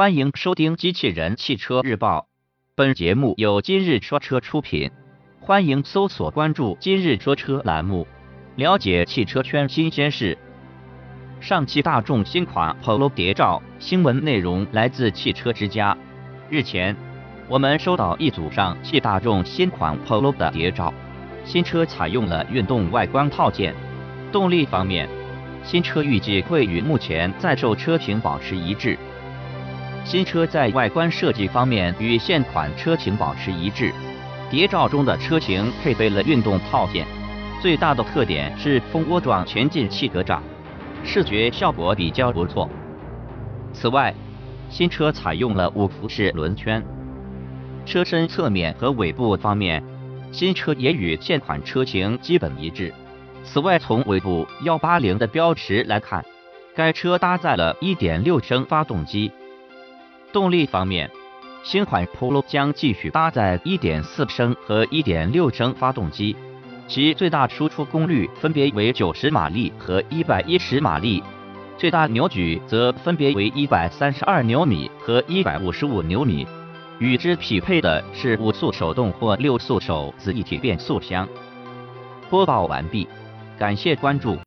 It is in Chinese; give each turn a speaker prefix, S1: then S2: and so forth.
S1: 欢迎收听《机器人汽车日报》，本节目由今日说车出品。欢迎搜索关注“今日说车”栏目，了解汽车圈新鲜事。上汽大众新款 Polo 谍照新闻内容来自汽车之家。日前，我们收到一组上汽大众新款 Polo 的谍照，新车采用了运动外观套件。动力方面，新车预计会与目前在售车型保持一致。新车在外观设计方面与现款车型保持一致。谍照中的车型配备了运动套件，最大的特点是蜂窝状前进气格栅，视觉效果比较不错。此外，新车采用了五辐式轮圈。车身侧面和尾部方面，新车也与现款车型基本一致。此外，从尾部幺八零的标识来看，该车搭载了1.6升发动机。动力方面，新款 Polo 将继续搭载1.4升和1.6升发动机，其最大输出功率分别为90马力和110马力，最大扭矩则分别为132牛米和155牛米。与之匹配的是五速手动或六速手自一体变速箱。播报完毕，感谢关注。